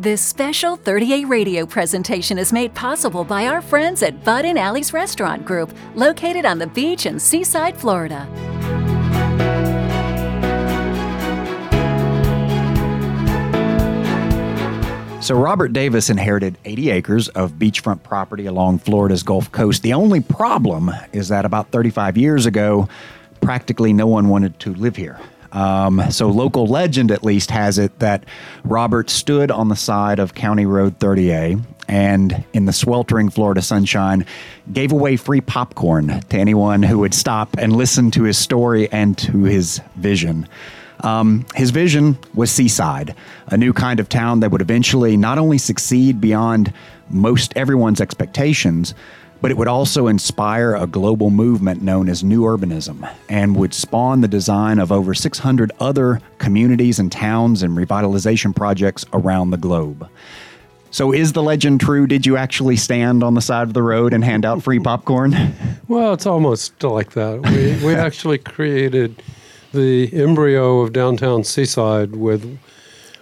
This special 30A radio presentation is made possible by our friends at Bud and Alley's Restaurant Group, located on the beach in Seaside, Florida. So, Robert Davis inherited 80 acres of beachfront property along Florida's Gulf Coast. The only problem is that about 35 years ago, practically no one wanted to live here. Um, so, local legend at least has it that Robert stood on the side of County Road 30A and, in the sweltering Florida sunshine, gave away free popcorn to anyone who would stop and listen to his story and to his vision. Um, his vision was Seaside, a new kind of town that would eventually not only succeed beyond most everyone's expectations, but it would also inspire a global movement known as New Urbanism and would spawn the design of over 600 other communities and towns and revitalization projects around the globe. So, is the legend true? Did you actually stand on the side of the road and hand out free popcorn? Well, it's almost like that. We, we actually created the embryo of downtown Seaside with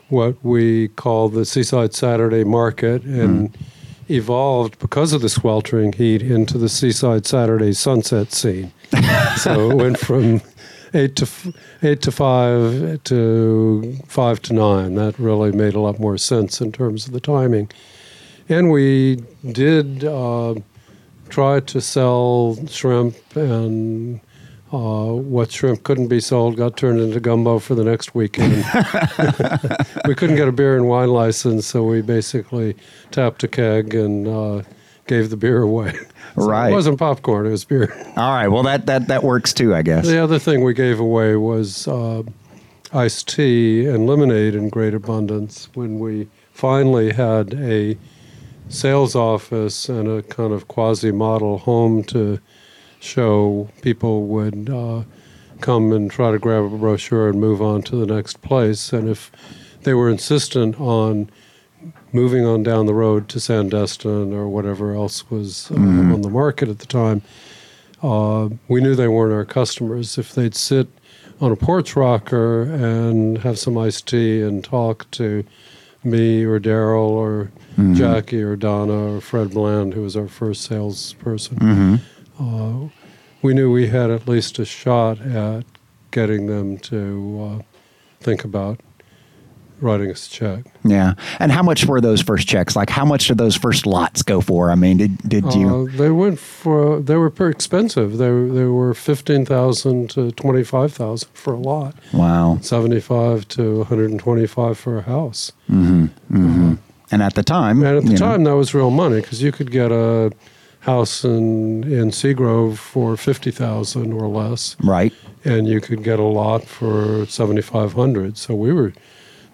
what we call the Seaside Saturday Market and mm. Evolved because of the sweltering heat into the Seaside Saturday sunset scene. so it went from eight to eight to five to five to nine. That really made a lot more sense in terms of the timing. And we did uh, try to sell shrimp and uh, what shrimp couldn't be sold got turned into gumbo for the next weekend. we couldn't get a beer and wine license, so we basically tapped a keg and uh, gave the beer away. So right. It wasn't popcorn; it was beer. All right. Well, that that that works too, I guess. The other thing we gave away was uh, iced tea and lemonade in great abundance when we finally had a sales office and a kind of quasi model home to show, people would uh, come and try to grab a brochure and move on to the next place. And if they were insistent on moving on down the road to Sandestin or whatever else was uh, mm-hmm. on the market at the time, uh, we knew they weren't our customers. If they'd sit on a porch rocker and have some iced tea and talk to me or Daryl or mm-hmm. Jackie or Donna or Fred Bland, who was our first salesperson, mm-hmm uh, we knew we had at least a shot at getting them to uh, think about writing us a check. Yeah, and how much were those first checks? Like, how much did those first lots go for? I mean, did did you? Uh, they went for. They were pretty expensive. They they were fifteen thousand to twenty five thousand for a lot. Wow. Seventy five to one hundred and twenty five for a house. Mm-hmm. Mm-hmm. Uh, and at the time, and at the time, know. that was real money because you could get a house in in Seagrove for fifty thousand or less. Right. And you could get a lot for seventy five hundred. So we were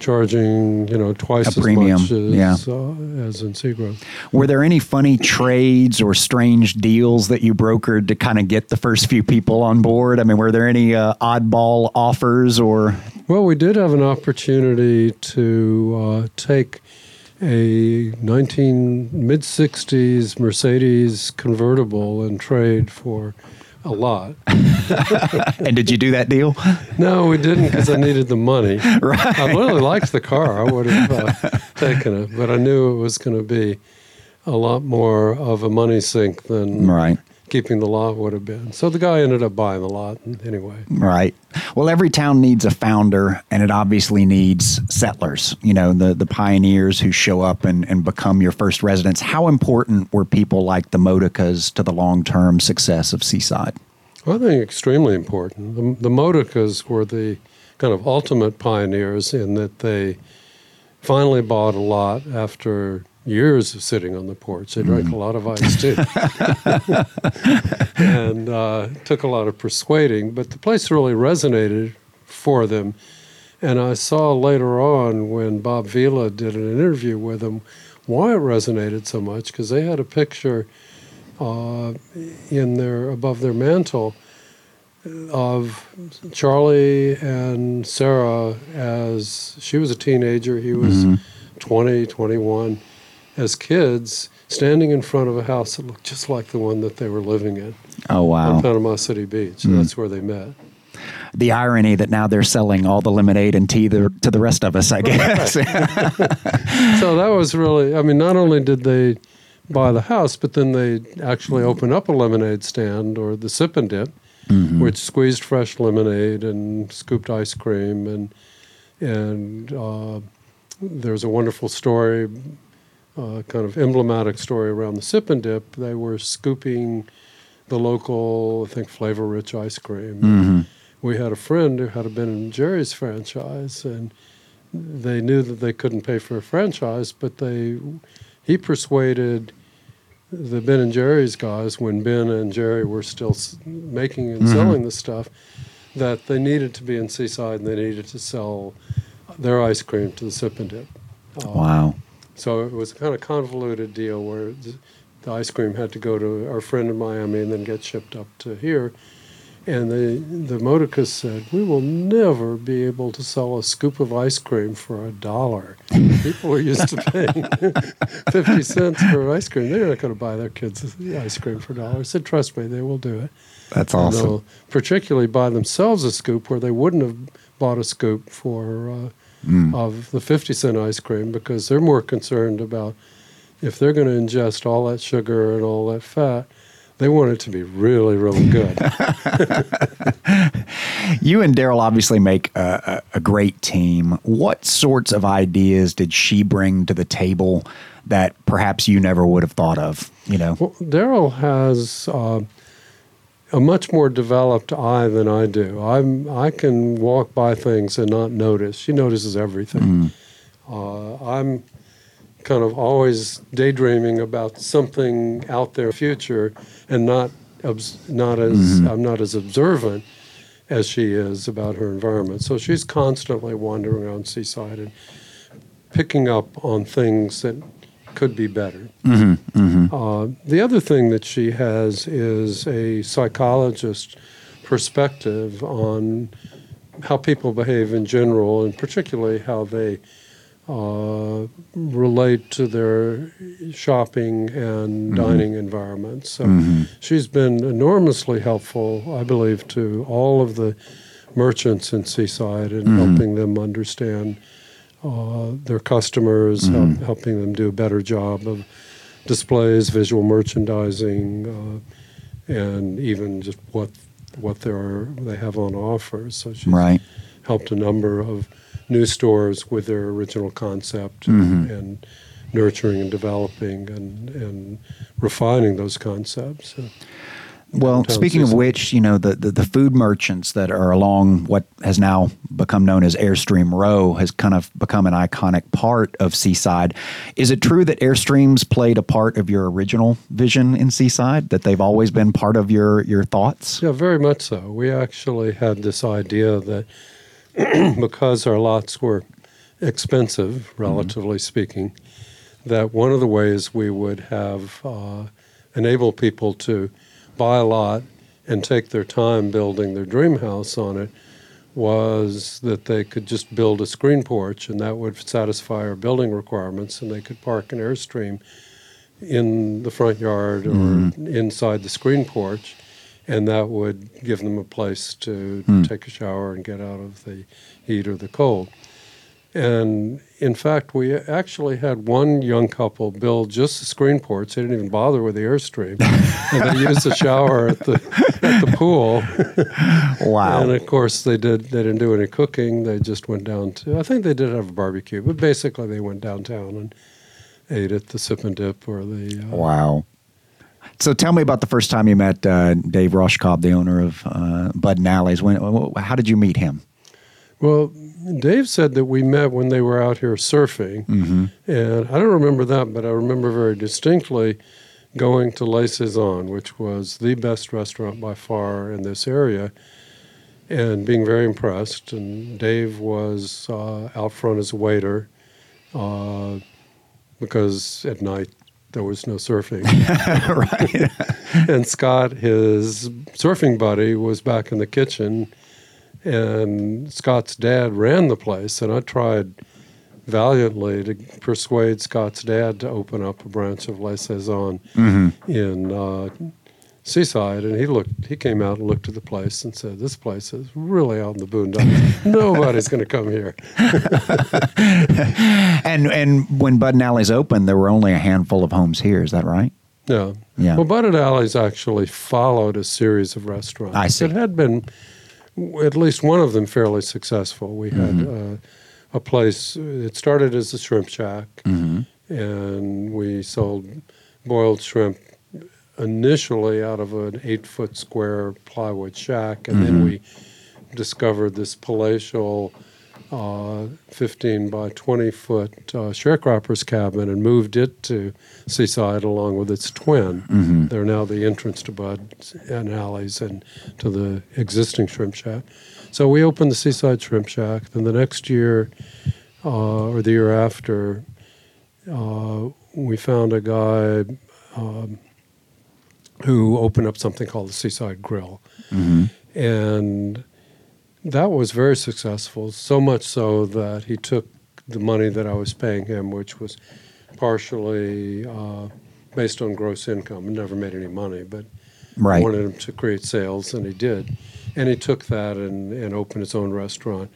charging you know twice a as premium. much as, yeah. uh, as in Seagrove. Were there any funny trades or strange deals that you brokered to kind of get the first few people on board? I mean, were there any uh, oddball offers or? Well, we did have an opportunity to uh, take a 19 mid 60s Mercedes convertible and trade for a lot. and did you do that deal? No, we didn't because I needed the money. Right. I really liked the car. I would have uh, taken it, but I knew it was going to be a lot more of a money sink than right keeping the lot would have been. So the guy ended up buying the lot anyway. Right. Well, every town needs a founder, and it obviously needs settlers, you know, the, the pioneers who show up and, and become your first residents. How important were people like the Modicas to the long term success of Seaside? Well, I think extremely important. The, the Modicas were the kind of ultimate pioneers in that they finally bought a lot after years of sitting on the porch. They drank mm. a lot of ice too, and uh, took a lot of persuading. But the place really resonated for them. And I saw later on when Bob Vila did an interview with them why it resonated so much because they had a picture uh, in their above their mantle of Charlie and Sarah as she was a teenager, he was mm-hmm. 20, 21 as kids standing in front of a house that looked just like the one that they were living in. Oh wow! On Panama City Beach. Mm. That's where they met. the irony that now they're selling all the lemonade and tea to, to the rest of us, I guess. so that was really, I mean, not only did they buy the house, but then they actually opened up a lemonade stand or the sip and dip, mm-hmm. which squeezed fresh lemonade and scooped ice cream and and uh, there's a wonderful story, uh, kind of emblematic story around the sip and dip. They were scooping the local, I think, flavor rich ice cream. Mm-hmm. We had a friend who had a Ben and Jerry's franchise, and they knew that they couldn't pay for a franchise, but they he persuaded the Ben and Jerry's guys when Ben and Jerry were still making and mm-hmm. selling the stuff that they needed to be in Seaside and they needed to sell their ice cream to the sip and dip. Uh, wow. So it was a kind of convoluted deal where the ice cream had to go to our friend in Miami and then get shipped up to here. And the the Modicas said, "We will never be able to sell a scoop of ice cream for a dollar. People are used to paying fifty cents for ice cream. They're not going to buy their kids ice cream for a dollar." I said, "Trust me, they will do it." That's awesome. Particularly buy themselves a scoop where they wouldn't have bought a scoop for uh, mm. of the 50 cent ice cream because they're more concerned about if they're going to ingest all that sugar and all that fat, they want it to be really, really good. you and Daryl obviously make a, a, a, great team. What sorts of ideas did she bring to the table that perhaps you never would have thought of? You know, well, Daryl has. Uh, a much more developed eye than I do. I'm I can walk by things and not notice. She notices everything. Mm. Uh, I'm kind of always daydreaming about something out there future and not not as mm-hmm. I'm not as observant as she is about her environment. So she's constantly wandering around seaside and picking up on things that could be better. Mm-hmm, mm-hmm. Uh, the other thing that she has is a psychologist perspective on how people behave in general, and particularly how they uh, relate to their shopping and mm-hmm. dining environments. So mm-hmm. she's been enormously helpful, I believe, to all of the merchants in Seaside in mm-hmm. helping them understand uh, their customers, mm-hmm. help, helping them do a better job of displays, visual merchandising, uh, and even just what what they are they have on offer. So she's right. helped a number of new stores with their original concept mm-hmm. and, and, nurturing and developing and, and refining those concepts. Well, speaking of which, you know, the, the, the, food merchants that are along what has now become known as Airstream Row has kind of become an iconic part of Seaside. Is it true that Airstreams played a part of your original vision in Seaside, that they've always been part of your, your thoughts? Yeah, very much so. We actually had this idea that because our lots were expensive, relatively mm-hmm. speaking, that one of the ways we would have uh, enabled people to – buy a lot and take their time building their dream house on it was that they could just build a screen porch and that would satisfy our building requirements and they could park an airstream in the front yard or mm. inside the screen porch and that would give them a place to mm. take a shower and get out of the heat or the cold and in fact, we actually had one young couple build just the screen ports. They didn't even bother with the Airstream. and they used the shower at the at the pool. Wow. and of course they did they didn't do any cooking. They just went down to I think they did have a barbecue, but basically they went downtown and ate at the sip and dip or the uh, Wow. So tell me about the first time you met uh, Dave Rauschkolb, the owner of uh, Bud and Alley's. When, how did you meet him? Well, Dave said that we met when they were out here surfing, mm-hmm. and I don't remember that, but I remember very distinctly going to Les Saisons, which was the best restaurant by far in this area, and being very impressed. And Dave was uh, out front as a waiter uh, because at night there was no surfing. right. and Scott, his surfing buddy, was back in the kitchen and Scott's dad ran the place, and I tried valiantly to persuade Scott's dad to open up a branch of Les Saisons mm-hmm. in uh, Seaside, and he looked. He came out and looked at the place and said, "This place is really out in the boondocks. Nobody's going to come here." and and when Bud and Alley's opened, there were only a handful of homes here. Is that right? Yeah. Yeah. Well, Bud and Alley's actually followed a series of restaurants. I see. It had been at least one of them fairly successful. We had Mm-hmm. uh, a place. It started as a shrimp shack, Mm-hmm. and we sold boiled shrimp initially out of an eight foot square plywood shack, and then Mm-hmm. we discovered this palatial uh, 15 by 20 foot uh, sharecropper's cabin and moved it to Seaside along with its twin. Mm-hmm. They're now the entrance to Bud and Alley's and to the existing shrimp shack. So we opened the Seaside Shrimp Shack. Then the next year, uh, or the year after, uh, we found a guy um, who opened up something called the Seaside Grill. And that was very successful, so much so that he took the money that I was paying him, which was partially uh, based on gross income. Never made any money, but Right. I wanted him to create sales, and he did. And he took that and, and opened his own restaurant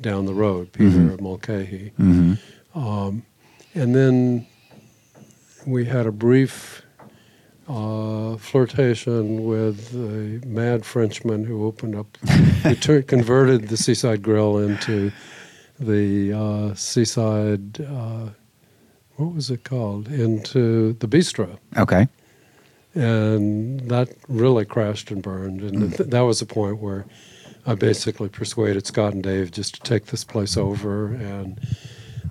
down the road, Peter Mulcahy. Mm-hmm. Um, and then we had a brief uh, flirtation with a mad Frenchman who opened up, tur- converted the Seaside Grill into the uh, Seaside, uh, what was it called? Into the bistro. Okay. And that really crashed and burned. And th- that was the point where I basically persuaded Scott and Dave just to take this place over. And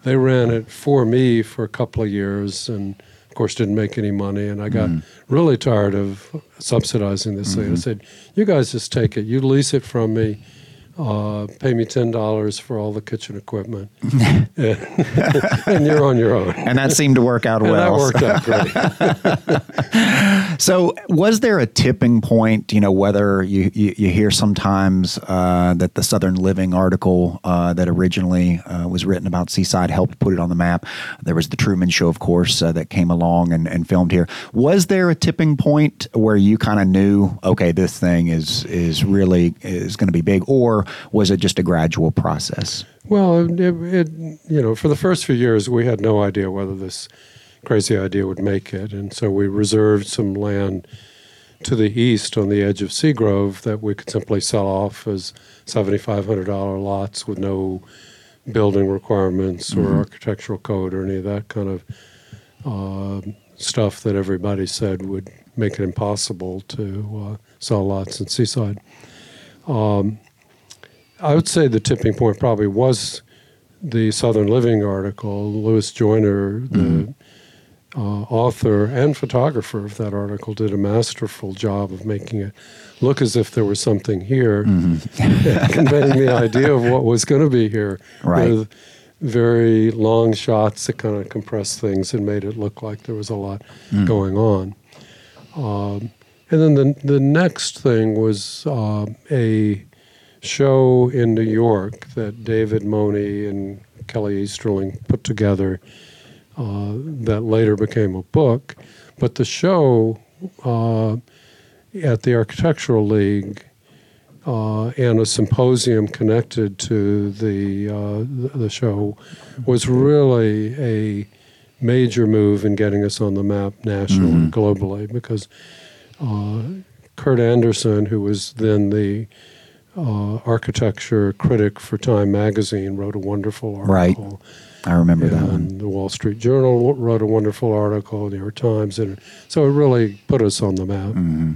they ran it for me for a couple of years and, of course, didn't make any money. And I got hmm. really tired of subsidizing this thing. I mm-hmm. said, You guys just take it. You lease it from me. Uh, pay me ten dollars for all the kitchen equipment, and, you're on your own. And that seemed to work out And well. that worked out great. So, was there a tipping point? You know, whether you you, you hear sometimes uh, that the Southern Living article uh, that originally uh, was written about Seaside helped put it on the map. There was the Truman Show, of course, uh, that came along and, and filmed here. Was there a tipping point where you kind of knew, okay, this thing is is really is going to be big, or was it just a gradual process? Well, it, it, you know, for the first few years, we had no idea whether this crazy idea would make it, and so we reserved some land to the east on the edge of Seagrove that we could simply sell off as seventy-five hundred dollar lots with no building requirements or architectural code or any of that kind of uh, stuff that everybody said would make it impossible to uh, sell lots in Seaside. Um, I would say the tipping point probably was the Southern Living article. Lewis Joyner, the uh, author and photographer of that article, did a masterful job of making it look as if there was something here, conveying the idea of what was going to be here Right. with very long shots that kind of compressed things and made it look like there was a lot going on. Um, and then the, the next thing was uh, a show in New York that David Mohney and Keller Easterling put together uh, that later became a book. But the show uh, at the Architectural League uh, and a symposium connected to the, uh, the show was really a major move in getting us on the map nationally and globally because uh, Kurt Andersen, who was then the uh, architecture critic for Time magazine, wrote a wonderful article. Right. I remember that one. The Wall Street Journal wrote a wonderful article, New York Times, and so it really put us on the map. Mm-hmm.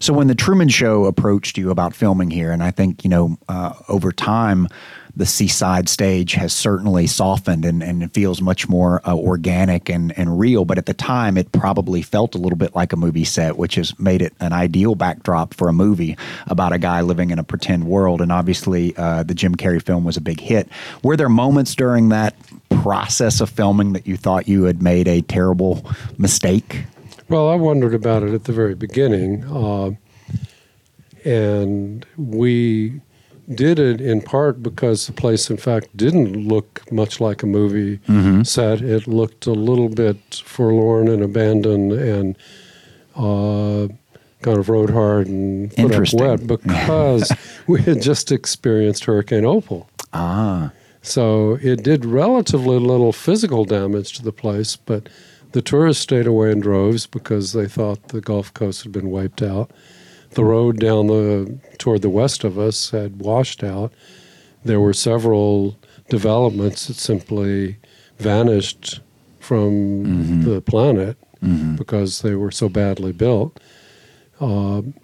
So when the Truman Show approached you about filming here, and I think you know uh, over time, the seaside stage has certainly softened and, and it feels much more uh, organic and, and real. But at the time, it probably felt a little bit like a movie set, which has made it an ideal backdrop for a movie about a guy living in a pretend world. And obviously, uh, the Jim Carrey film was a big hit. Were there moments during that process of filming that you thought you had made a terrible mistake? Well, I wondered about it at the very beginning, uh, and we did it in part because the place, in fact, didn't look much like a movie set. It looked a little bit forlorn and abandoned and uh, kind of rode hard and put up wet because we had just experienced Hurricane Opal. Ah, So it did relatively little physical damage to the place, but the tourists stayed away in droves because they thought the Gulf Coast had been wiped out. The road down the toward the west of us had washed out. There were several developments that simply vanished from the planet because they were so badly built. Um,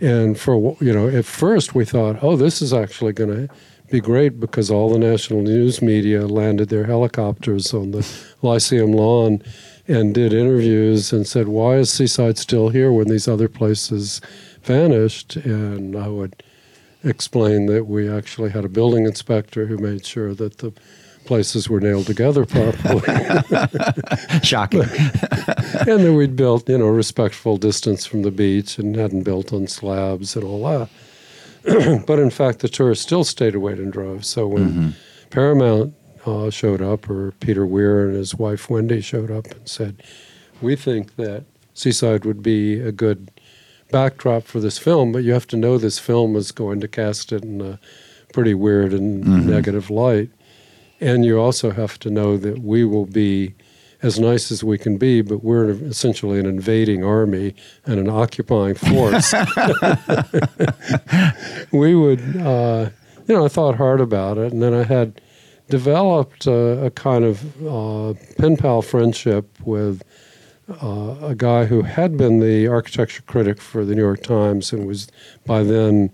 and for you know, at first we thought, oh, this is actually going to be great because all the national news media landed their helicopters on the Lyceum lawn and did interviews and said, why is Seaside still here when these other places vanished? And I would explain that we actually had a building inspector who made sure that the places were nailed together properly shocking. and then we'd built, you know, a respectful distance from the beach and hadn't built on slabs and all that. but in fact, the tourists still stayed away in droves. So when mm-hmm. Paramount uh, showed up, or Peter Weir and his wife Wendy showed up and said, "We think that Seaside would be a good backdrop for this film, but you have to know this film is going to cast it in a pretty weird and negative light." And you also have to know that we will be as nice as we can be, but we're essentially an invading army and an occupying force. we would, uh, you know, I thought hard about it, and then I had developed a, a kind of uh, pen pal friendship with uh, a guy who had been the architecture critic for the New York Times and was by then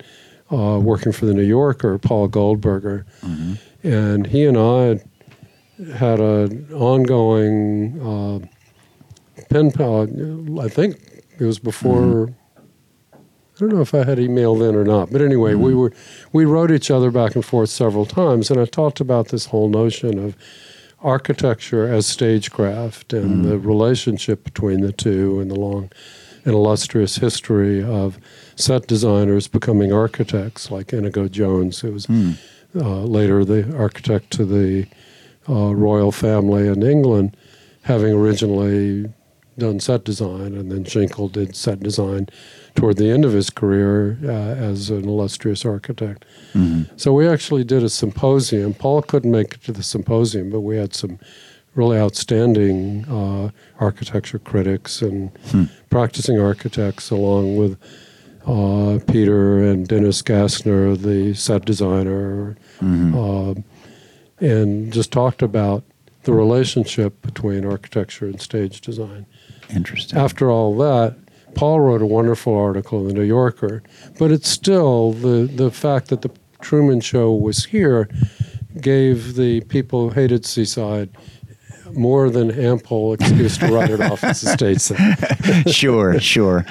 uh, working for the New Yorker, Paul Goldberger. And he and I had an ongoing uh, pen pal. I think it was before. I don't know if I had email then or not, but anyway, we were we wrote each other back and forth several times, and I talked about this whole notion of architecture as stagecraft and the relationship between the two and the long and illustrious history of set designers becoming architects like Inigo Jones, who was uh, later the architect to the uh, royal family in England, having originally done set design, and then Schinkel did set design toward the end of his career uh, as an illustrious architect. So we actually did a symposium. Paul couldn't make it to the symposium, but we had some really outstanding uh, architecture critics and practicing architects, along with uh, Peter and Dennis Gassner, the set designer, uh, and just talked about the relationship between architecture and stage design. Interesting. After all that, Paul wrote a wonderful article in the New Yorker, but it's still the, the fact that the Truman Show was here gave the people who hated Seaside more than ample excuse to write it off as a state set. sure, sure.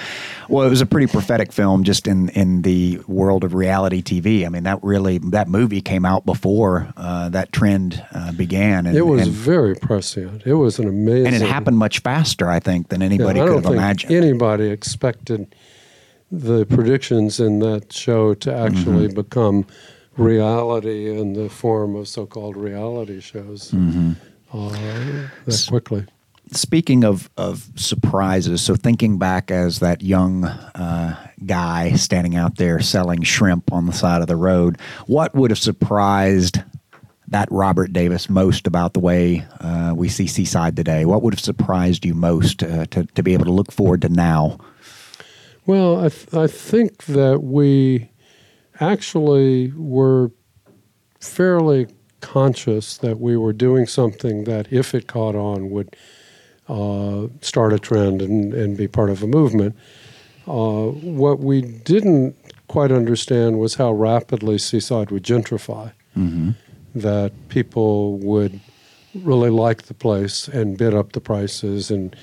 Well, it was a pretty prophetic film, just in in the world of reality TV. I mean, that really that movie came out before uh, that trend uh, began, and It was and, very prescient. It was an amazing. and it happened much faster, I think, than Yeah, anybody I could don't have think imagined. anybody expected the predictions in that show to actually Mm-hmm. become reality in the form of so-called reality shows Mm-hmm. Uh, that quickly. Speaking of, of surprises, so thinking back as that young uh, guy standing out there selling shrimp on the side of the road, what would have surprised that Robert Davis most about the way uh, we see Seaside today? What would have surprised you most uh, to, to be able to look forward to now? Well, I, th- I think that we actually were fairly conscious that we were doing something that, if it caught on, would uh, start a trend and, and be part of a movement. Uh, what we didn't quite understand was how rapidly Seaside would gentrify, that people would really like the place and bid up the prices and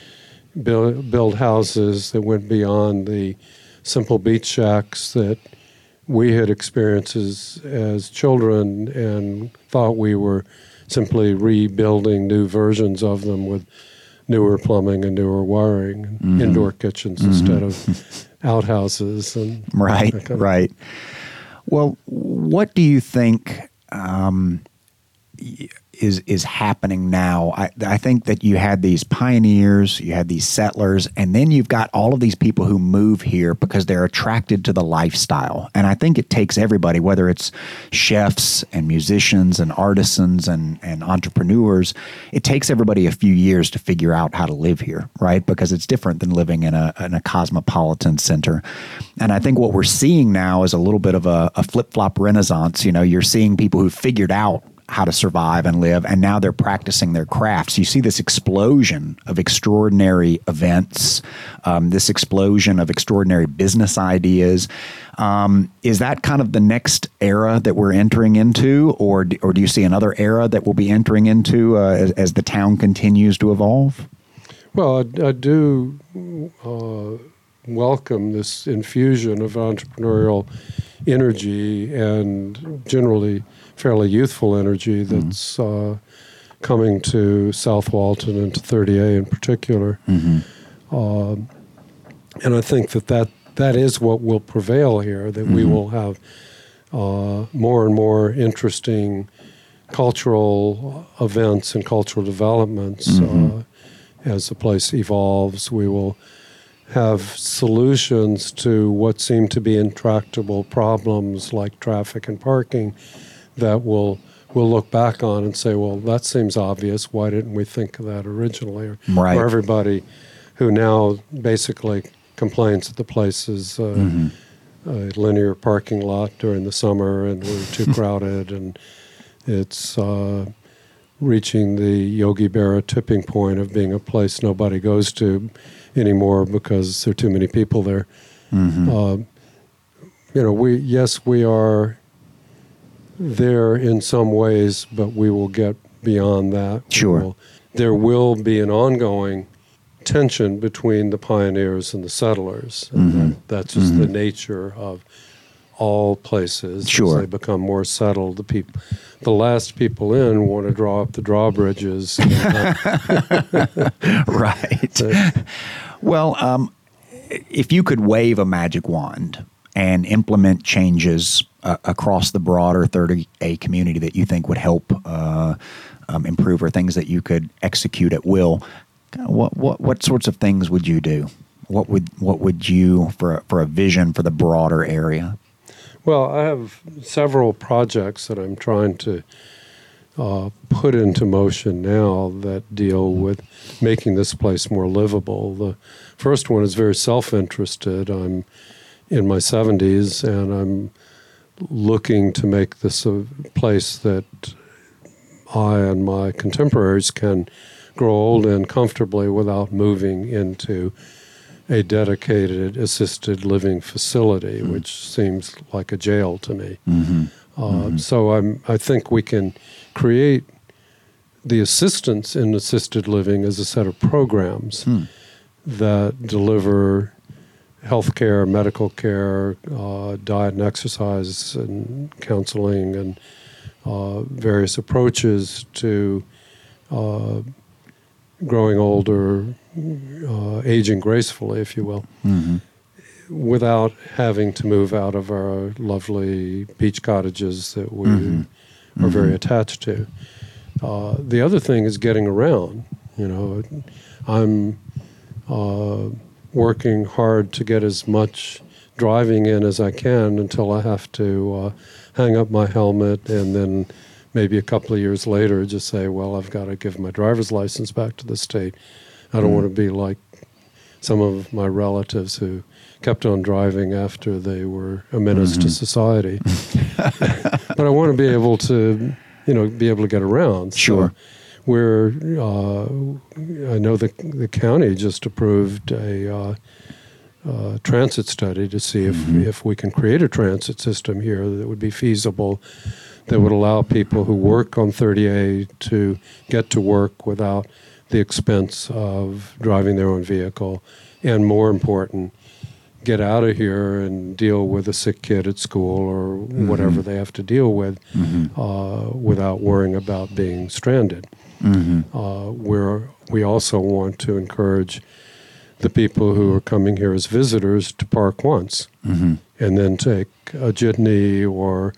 build, build houses that went beyond the simple beach shacks that we had experiences as, children and thought we were simply rebuilding new versions of them with newer plumbing and newer wiring and indoor kitchens instead of outhouses and Right, right. Well, what do you think um, is is happening now. I, I think that you had these pioneers, you had these settlers, and then you've got all of these people who move here because they're attracted to the lifestyle. And I think it takes everybody, whether it's chefs and musicians and artisans and, and entrepreneurs, it takes everybody a few years to figure out how to live here, right? Because it's different than living in a, in a cosmopolitan center. And I think what we're seeing now is a little bit of a, a flip flop renaissance. You know, you're seeing people who figured out how to survive and live, and now they're practicing their crafts. You see this explosion of extraordinary events, um, this explosion of extraordinary business ideas. Um, is that kind of the next era that we're entering into, or do, or do you see another era that we'll be entering into uh, as, as, the town continues to evolve? Well, I, I do uh, welcome this infusion of entrepreneurial energy and generally fairly youthful energy mm-hmm. that's mm-hmm. uh, coming to South Walton and to 30A in particular. Mm-hmm. Uh, and I think that, that that is what will prevail here, that mm-hmm. we will have uh, more and more interesting cultural events and cultural developments mm-hmm. uh, as the place evolves. We will have solutions to what seem to be intractable problems like traffic and parking that we'll we'll look back on and say, well, that seems obvious. Why didn't we think of that originally? Or, right. or everybody who now basically complains that the place is uh, mm-hmm. a linear parking lot during the summer and we're too crowded and it's uh, reaching the Yogi Berra tipping point of being a place nobody goes to anymore because there are too many people there. Mm-hmm. Uh, you know, we yes, we are there in some ways, but we will get beyond that. Sure. Will, there will be an ongoing tension between the pioneers and the settlers. And mm-hmm. that, that's just mm-hmm. the nature of all places. Sure. As they become more settled, the people, the last people in want to draw up the drawbridges. right. well, um, if you could wave a magic wand and implement changes across the broader 30A community that you think would help uh, um, improve or things that you could execute at will, what, what, what sorts of things would you do? What would, what would you, for for a vision for the broader area? Well, I have several projects that I'm trying to uh, put into motion now that deal with making this place more livable. The first one is very self interested. I'm in my 70s, and I'm looking to make this a place that I and my contemporaries can grow old in comfortably without moving into a dedicated assisted living facility, mm-hmm. which seems like a jail to me. Mm-hmm. Uh, mm-hmm. So I'm, I think we can create the assistance in assisted living as a set of programs hmm. that deliver health care, medical care, uh, diet and exercise, and counseling, and uh, various approaches to uh, growing older, uh, aging gracefully, if you will, mm-hmm. without having to move out of our lovely beach cottages that we mm-hmm. are very mm-hmm. attached to. Uh, the other thing is getting around. You know, I'm uh, working hard to get as much driving in as I can until I have to uh, hang up my helmet and then maybe a couple of years later just say, well, I've got to give my driver's license back to the state. I don't mm. want to be like some of my relatives who kept on driving after they were a menace mm-hmm. to society. but I want to be able to, you know, be able to get around. Sure. Where uh, I know the the county just approved a uh, uh, transit study to see if mm-hmm. if we can create a transit system here that would be feasible, that would allow people who work on 30A to get to work without the expense of driving their own vehicle, and more important, get out of here and deal with a sick kid at school or mm-hmm. whatever they have to deal with mm-hmm. uh, without worrying about being stranded. Mm-hmm. Uh, where we also want to encourage the people who are coming here as visitors to park once mm-hmm. and then take a jitney or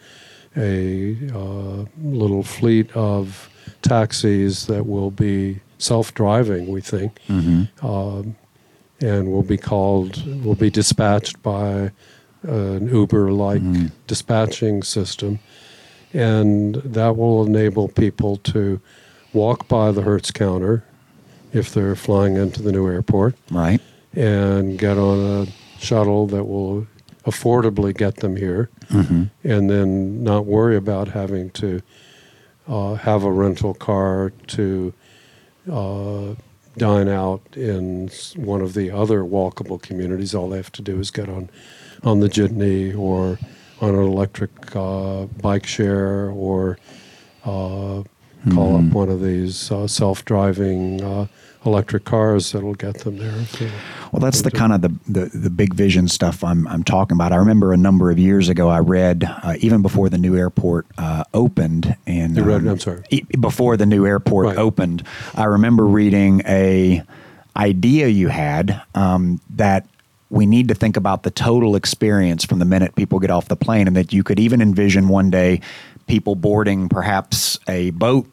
a uh, little fleet of taxis that will be self-driving. We think, um, and will be called, will be dispatched by an Uber-like dispatching system, and that will enable people to walk by the Hertz counter if they're flying into the new airport Right. and get on a shuttle that will affordably get them here, and then not worry about having to uh, have a rental car to uh, dine out in one of the other walkable communities. All they have to do is get on on the jitney or on an electric uh, bike share or uh, call up one of these uh, self-driving uh, electric cars that'll get them there. Well, that's the kind of the, the, the big vision stuff I'm, I'm talking about. I remember a number of years ago, I read uh, even before the new airport uh, opened, and You read- I'm sorry. e- before the new airport Right. opened, I remember reading a idea you had um, that we need to think about the total experience from the minute people get off the plane, and that you could even envision one day people boarding perhaps a boat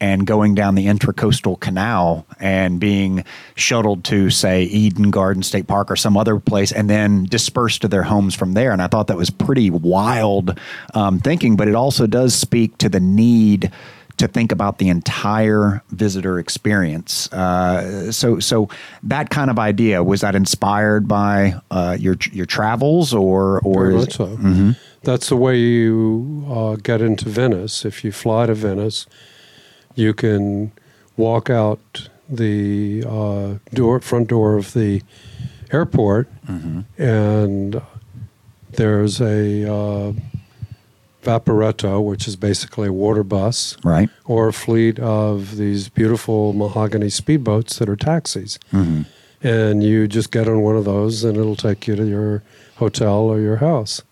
and going down the intracoastal canal and being shuttled to say Eden Garden State Park or some other place and then dispersed to their homes from there. And I thought that was pretty wild um, thinking but it also does speak to the need to think about the entire visitor experience. Uh, so so that kind of idea was that inspired by uh, your your travels or or Very much so. That's the way you uh, get into Venice. If you fly to Venice, you can walk out the uh, door, front door of the airport, and there's a uh, vaporetto, which is basically a water bus, right or a fleet of these beautiful mahogany speedboats that are taxis. And you just get on one of those, and it'll take you to your hotel or your house.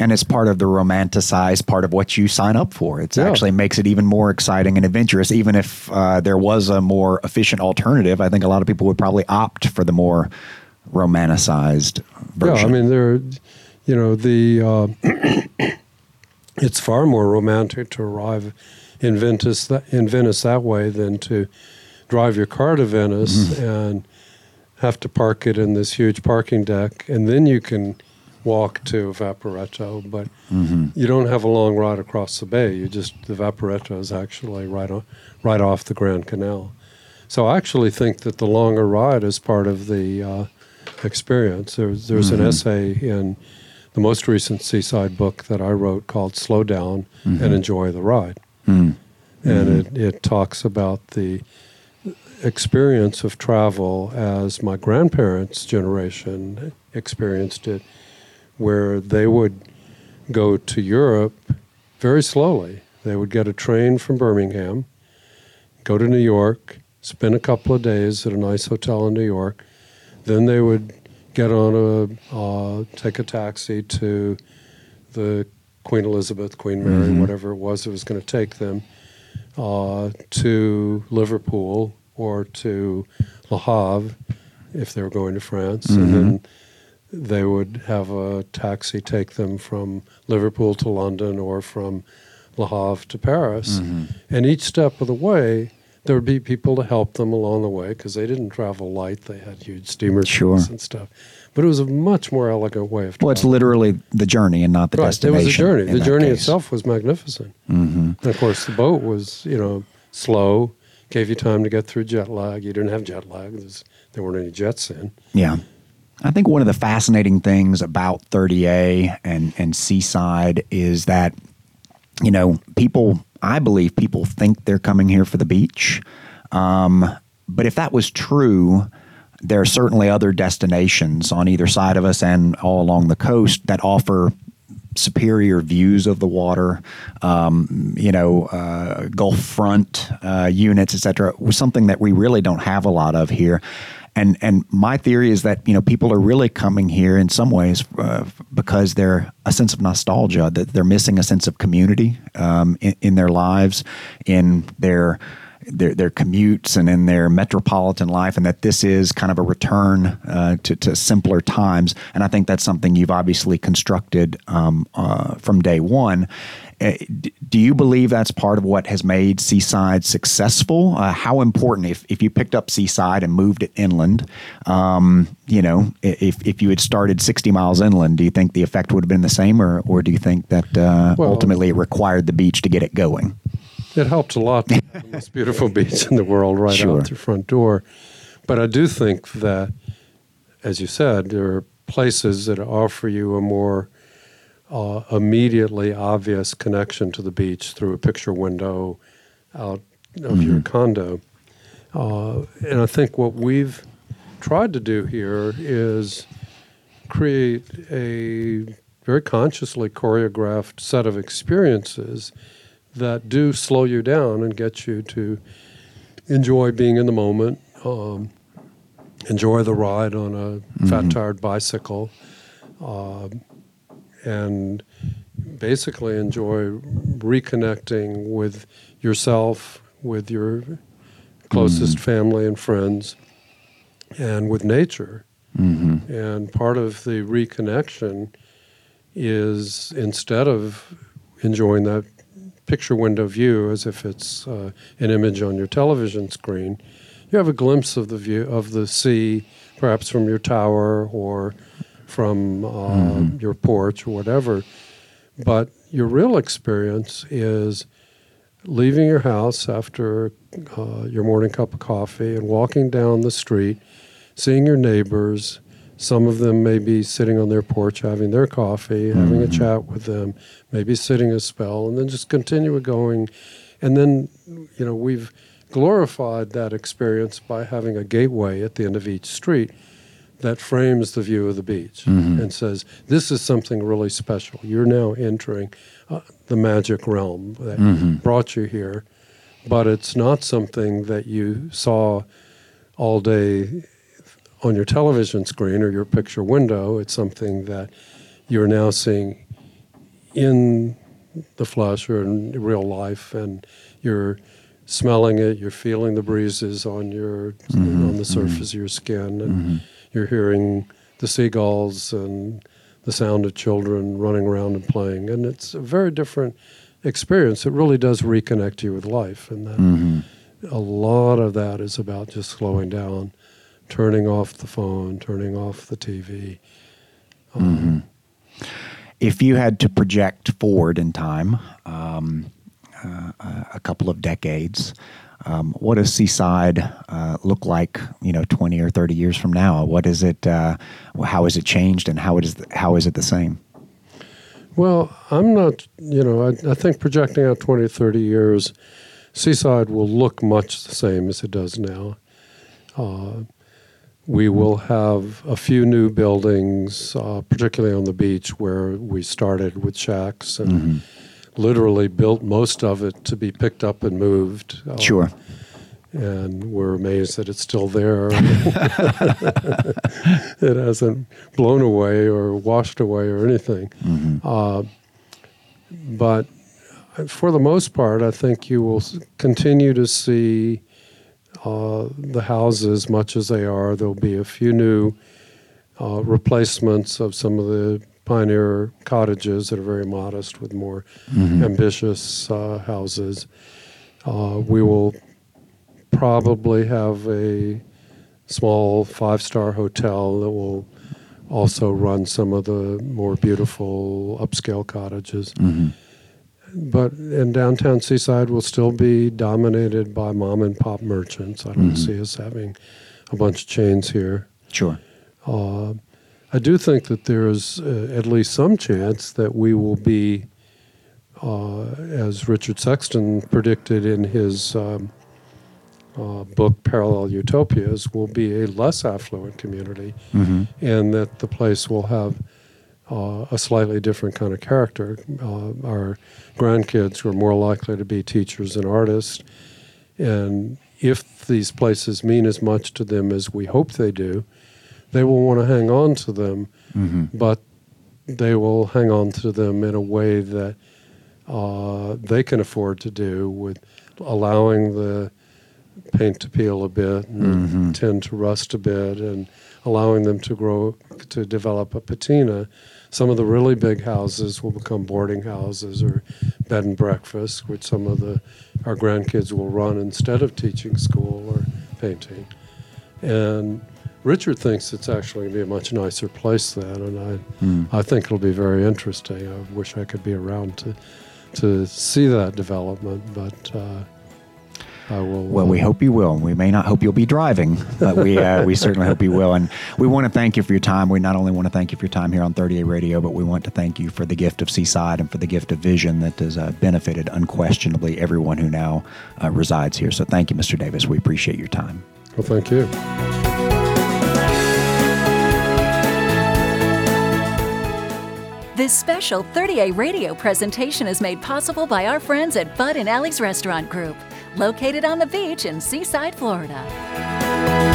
And it's part of the romanticized part of what you sign up for. It Yeah. actually makes it even more exciting and adventurous. Even if uh, there was a more efficient alternative, I think a lot of people would probably opt for the more romanticized version. Yeah, I mean, there, you know, the uh, it's far more romantic to arrive in Venice that, in Venice that way than to drive your car to Venice and have to park it in this huge parking deck, and then you can walk to Vaporetto. But mm-hmm. you don't have a long ride across the bay. You just the Vaporetto is actually right on, right off the Grand Canal. So I actually think that the longer ride is part of the uh, experience. There's there's an mm-hmm. essay in the most recent Seaside book that I wrote called "Slow Down and mm-hmm. Enjoy the Ride," and it it talks about the experience of travel as my grandparents' generation experienced it, where they would go to Europe very slowly. They would get a train from Birmingham, go to New York, spend a couple of days at a nice hotel in New York. Then they would get on a, uh, take a taxi to the Queen Elizabeth, Queen Mary, whatever it was that was going to take them, uh, to Liverpool or to Le Havre if they were going to France. And then they would have a taxi take them from Liverpool to London or from Le Havre to Paris. And each step of the way, there would be people to help them along the way because they didn't travel light. They had huge steamers Sure. and stuff. But it was a much more elegant way of traveling. well, it's literally the journey and not the Right, it was a journey. The journey case. itself was magnificent. Mm-hmm. And of course, the boat was, you know, slow, gave you time to get through jet lag. You didn't have jet lag. There's, there weren't any jets in. Yeah. I think one of the fascinating things about 30A and, and Seaside is that, you know, people, I believe people think they're coming here for the beach. Um, but if that was true, there are certainly other destinations on either side of us and all along the coast that offer superior views of the water, um, you know, uh, Gulf front uh, units, et cetera, was something that we really don't have a lot of here. And and my theory is that you know people are really coming here in some ways uh, because they're a sense of nostalgia that they're missing a sense of community um, in, in their lives, in their their their commutes and in their metropolitan life, and that this is kind of a return uh, to, to simpler times. And I think that's something you've obviously constructed um, uh, from day one. Uh, do you believe that's part of what has made Seaside successful? Uh, how important, if, if you picked up Seaside and moved it inland, um, you know, if, if you had started 60 miles inland, do you think the effect would have been the same, or, or do you think that uh, well, ultimately it required the beach to get it going? It helped a lot. the most beautiful beach in the world right sure. out your front door. But I do think that, as you said, there are places that offer you a more uh, immediately obvious connection to the beach through a picture window out of mm-hmm. your condo. Uh, and I think what we've tried to do here is create a very consciously choreographed set of experiences that do slow you down and get you to enjoy being in the moment, um, enjoy the ride on a mm-hmm. fat tired bicycle, uh, and basically enjoy reconnecting with yourself, with your closest mm-hmm. family and friends, and with nature. Mm-hmm. And part of the reconnection is instead of enjoying that picture window view as if it's uh, an image on your television screen, you have a glimpse of the view of the sea, perhaps from your tower or from uh, mm-hmm. your porch or whatever. But your real experience is leaving your house after uh, your morning cup of coffee and walking down the street, seeing your neighbors. Some of them may be sitting on their porch having their coffee, mm-hmm. having a mm-hmm. chat with them, maybe sitting a spell, and then just continue going. And then, you know, we've glorified that experience by having a gateway at the end of each street that frames the view of the beach mm-hmm. and says, This is something really special. You're now entering uh, the magic realm that mm-hmm. brought you here, but it's not something that you saw all day on your television screen or your picture window. It's something that you're now seeing in the flesh or in real life, and you're smelling it, you're feeling the breezes on your mm-hmm. on the surface mm-hmm. of your skin, and mm-hmm. You're hearing the seagulls and the sound of children running around and playing, and it's a very different experience. It really does reconnect you with life, and that mm-hmm. a lot of that is about just slowing down, turning off the phone, turning off the TV. Um, mm-hmm. if you had to project forward in time. Um, uh, a couple of decades. Um, what does Seaside uh, look like, you know, 20 or 30 years from now? What is it, uh, how has it changed and how, it is, how is it the same? Well, I'm not, you know, I, I think projecting out 20 or 30 years, Seaside will look much the same as it does now. Uh, we will have a few new buildings, uh, particularly on the beach where we started with shacks and mm-hmm literally built most of it to be picked up and moved. Um, sure. And we're amazed that it's still there. it hasn't blown away or washed away or anything. Mm-hmm. Uh, but for the most part, I think you will continue to see uh, the houses much as they are. There'll be a few new uh, replacements of some of the pioneer cottages that are very modest with more mm-hmm. ambitious uh, houses. Uh, we will probably have a small five star hotel that will also run some of the more beautiful upscale cottages. Mm-hmm. But in downtown Seaside will still be dominated by mom and pop merchants. I don't mm-hmm. see us having a bunch of chains here. Sure. Uh, I do think that there is uh, at least some chance that we will be, uh, as Richard Sexton predicted in his um, uh, book Parallel Utopias, will be a less affluent community, mm-hmm. and that the place will have uh, a slightly different kind of character. Uh, our grandkids are more likely to be teachers and artists, and if these places mean as much to them as we hope they do, they will want to hang on to them, mm-hmm. but they will hang on to them in a way that uh, they can afford to do with allowing the paint to peel a bit and mm-hmm. tend to rust a bit and allowing them to grow to develop a patina some of the really big houses will become boarding houses or bed and breakfast, which some of the our grandkids will run instead of teaching school or painting. And Richard thinks it's actually going to be a much nicer place then, and I, mm. I think it'll be very interesting. I wish I could be around to, to see that development, but uh, I will. Well, we uh, hope you will. We may not hope you'll be driving, but we uh, we certainly hope you will. And we want to thank you for your time. We not only want to thank you for your time here on 30A Radio, but we want to thank you for the gift of Seaside and for the gift of vision that has uh, benefited unquestionably everyone who now uh, resides here. So thank you, Mr. Davis. We appreciate your time. Well, thank you. This special 30A radio presentation is made possible by our friends at Bud and Alley's Restaurant Group, located on the beach in Seaside, Florida.